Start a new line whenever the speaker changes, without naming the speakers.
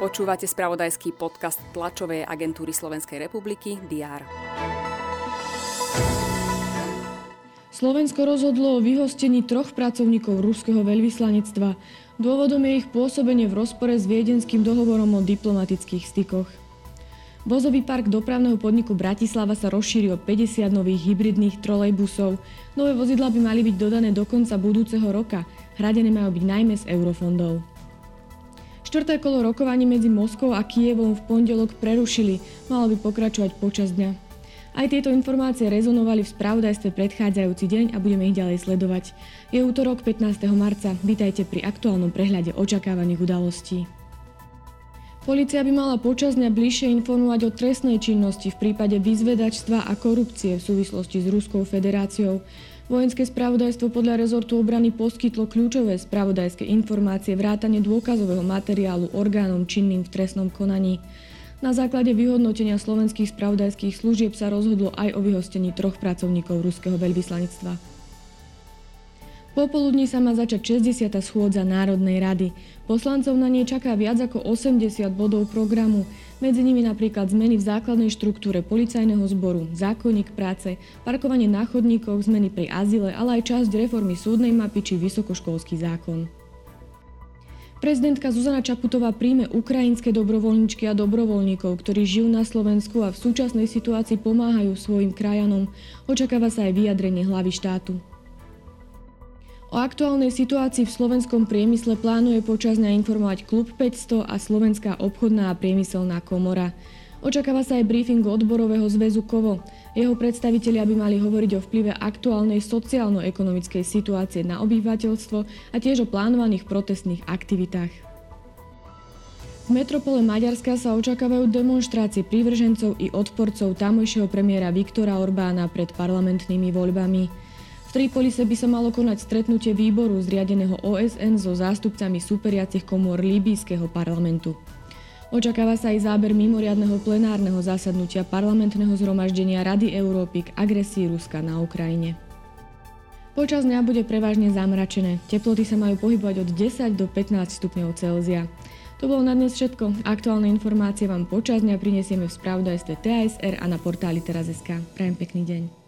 Počúvate spravodajský podcast tlačovej agentúry Slovenskej republiky DR.
Slovensko rozhodlo o vyhostení troch pracovníkov ruského veľvyslanectva. Dôvodom je ich pôsobenie v rozpore s viedenským dohovorom o diplomatických stykoch. Vozový park dopravného podniku Bratislava sa rozšíri o 50 nových hybridných trolejbusov. Nové vozidla by mali byť dodané do konca budúceho roka. Hradené majú byť najmä z eurofondov. Štvrté kolo rokovaní medzi Moskou a Kievom v pondelok prerušili, malo by pokračovať počas dňa. Aj tieto informácie rezonovali v spravodajstve predchádzajúci deň a budeme ich ďalej sledovať. Je útorok 15. marca, vítajte pri aktuálnom prehľade očakávaných udalostí. Polícia by mala počas dňa bližšie informovať o trestnej činnosti v prípade vyzvedačstva a korupcie v súvislosti s Ruskou federáciou. Vojenské spravodajstvo podľa rezortu obrany poskytlo kľúčové spravodajské informácie vrátane dôkazového materiálu orgánom činným v trestnom konaní. Na základe vyhodnotenia slovenských spravodajských služieb sa rozhodlo aj o vyhostení troch pracovníkov ruského veľvyslanectva. Popoludní sa má začať 60. schôdza Národnej rady. Poslancov na nej čaká viac ako 80 bodov programu, medzi nimi napríklad zmeny v základnej štruktúre policajného zboru, zákonník práce, parkovanie na chodníkoch, zmeny pri azile, ale aj časť reformy súdnej mapy či vysokoškolský zákon. Prezidentka Zuzana Čaputová príjme ukrajinské dobrovoľničky a dobrovoľníkov, ktorí žijú na Slovensku a v súčasnej situácii pomáhajú svojim krajanom. Očakáva sa aj vyjadrenie hlavy štátu. O aktuálnej situácii v slovenskom priemysle plánuje počas dňa informovať Klub 500 a Slovenská obchodná a priemyselná komora. Očakáva sa aj briefing odborového zväzu KOVO. Jeho predstavitelia by mali hovoriť o vplyve aktuálnej sociálno-ekonomickej situácie na obyvateľstvo a tiež o plánovaných protestných aktivitách. V metropole Maďarska sa očakávajú demonstrácie prívržencov i odporcov tamojšieho premiéra Viktora Orbána pred parlamentnými voľbami. V Tripolise by sa malo konať stretnutie výboru zriadeného OSN so zástupcami superiacich komôr líbyjského parlamentu. Očakáva sa aj záber mimoriadného plenárneho zasadnutia parlamentného zhromaždenia Rady Európy k agresii Ruska na Ukrajine. Počas dňa bude prevažne zamračené. Teploty sa majú pohybovať od 10 do 15 stupňov Celzia. To bolo na dnes všetko. Aktuálne informácie vám počas dňa prinesieme v spravodajstve TASR a na portáli teraz.sk. Prajem pekný deň.